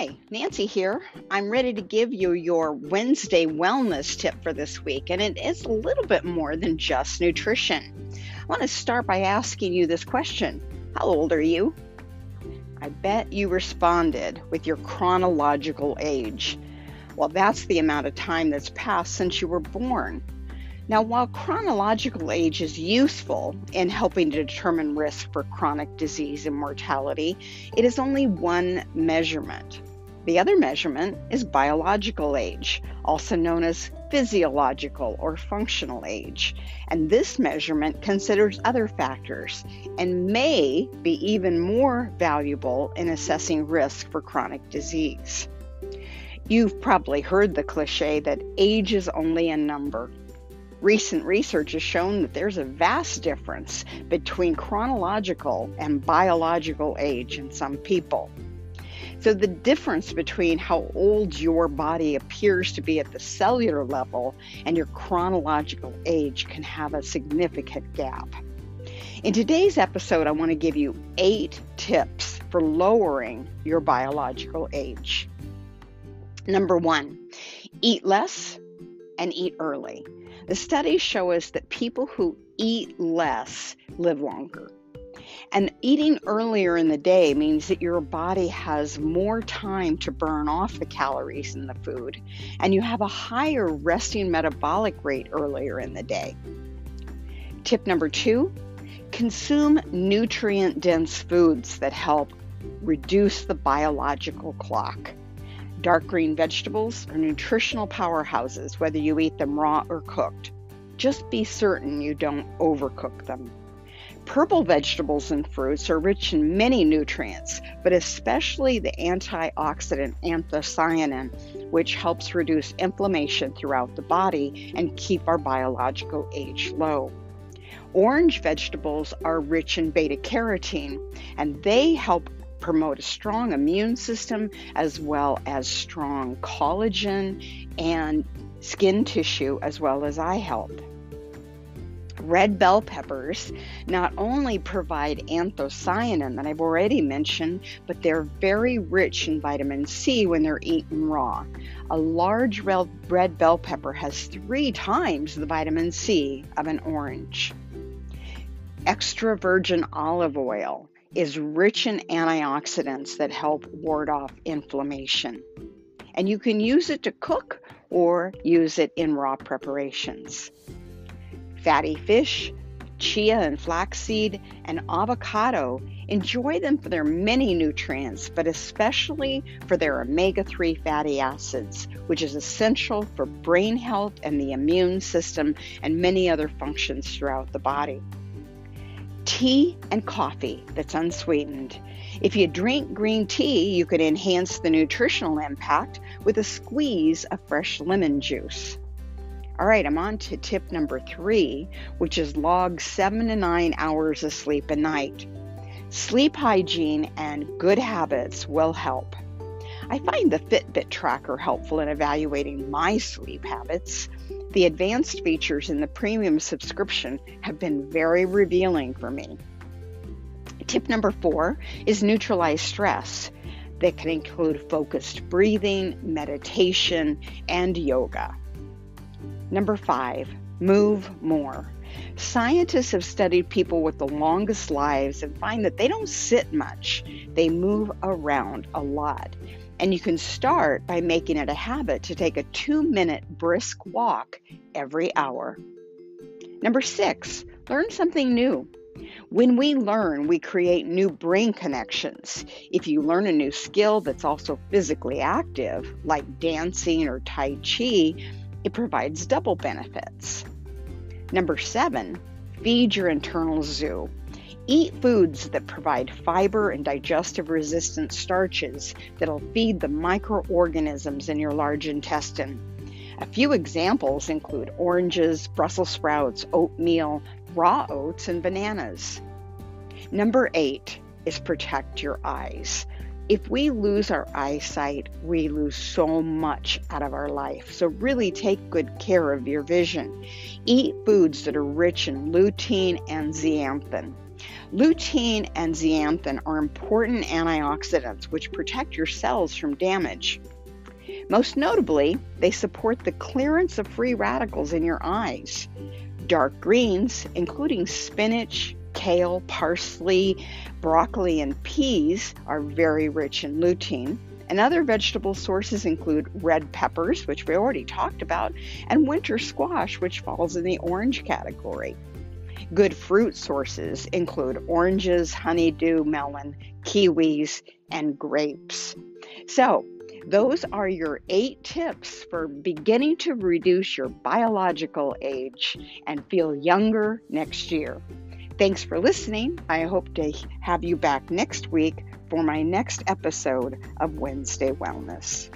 Hi, Nancy here. I'm ready to give you your Wednesday wellness tip for this week, and it is a little bit more than just nutrition. I want to start by asking you this question How old are you? I bet you responded with your chronological age. Well, that's the amount of time that's passed since you were born. Now, while chronological age is useful in helping to determine risk for chronic disease and mortality, it is only one measurement. The other measurement is biological age, also known as physiological or functional age. And this measurement considers other factors and may be even more valuable in assessing risk for chronic disease. You've probably heard the cliche that age is only a number. Recent research has shown that there's a vast difference between chronological and biological age in some people. So, the difference between how old your body appears to be at the cellular level and your chronological age can have a significant gap. In today's episode, I want to give you eight tips for lowering your biological age. Number one, eat less and eat early. The studies show us that people who eat less live longer. And eating earlier in the day means that your body has more time to burn off the calories in the food, and you have a higher resting metabolic rate earlier in the day. Tip number two consume nutrient dense foods that help reduce the biological clock. Dark green vegetables are nutritional powerhouses, whether you eat them raw or cooked. Just be certain you don't overcook them. Purple vegetables and fruits are rich in many nutrients, but especially the antioxidant anthocyanin, which helps reduce inflammation throughout the body and keep our biological age low. Orange vegetables are rich in beta carotene, and they help promote a strong immune system as well as strong collagen and skin tissue as well as eye health. Red bell peppers not only provide anthocyanin that I've already mentioned, but they're very rich in vitamin C when they're eaten raw. A large red bell pepper has three times the vitamin C of an orange. Extra virgin olive oil is rich in antioxidants that help ward off inflammation. And you can use it to cook or use it in raw preparations. Fatty fish, chia and flaxseed, and avocado enjoy them for their many nutrients, but especially for their omega 3 fatty acids, which is essential for brain health and the immune system and many other functions throughout the body tea and coffee that's unsweetened. If you drink green tea, you could enhance the nutritional impact with a squeeze of fresh lemon juice. All right, I'm on to tip number three, which is log seven to nine hours of sleep a night. Sleep hygiene and good habits will help. I find the Fitbit tracker helpful in evaluating my sleep habits. The advanced features in the premium subscription have been very revealing for me. Tip number four is neutralize stress. That can include focused breathing, meditation, and yoga. Number five, move more. Scientists have studied people with the longest lives and find that they don't sit much, they move around a lot. And you can start by making it a habit to take a two minute brisk walk every hour. Number six, learn something new. When we learn, we create new brain connections. If you learn a new skill that's also physically active, like dancing or Tai Chi, it provides double benefits. Number seven, feed your internal zoo. Eat foods that provide fiber and digestive resistant starches that'll feed the microorganisms in your large intestine. A few examples include oranges, Brussels sprouts, oatmeal, raw oats, and bananas. Number eight is protect your eyes. If we lose our eyesight, we lose so much out of our life. So, really take good care of your vision. Eat foods that are rich in lutein and zeaxanthin. Lutein and zeaxanthin are important antioxidants which protect your cells from damage. Most notably, they support the clearance of free radicals in your eyes. Dark greens, including spinach, kale, parsley, broccoli, and peas, are very rich in lutein. And other vegetable sources include red peppers, which we already talked about, and winter squash, which falls in the orange category. Good fruit sources include oranges, honeydew, melon, kiwis, and grapes. So, those are your eight tips for beginning to reduce your biological age and feel younger next year. Thanks for listening. I hope to have you back next week for my next episode of Wednesday Wellness.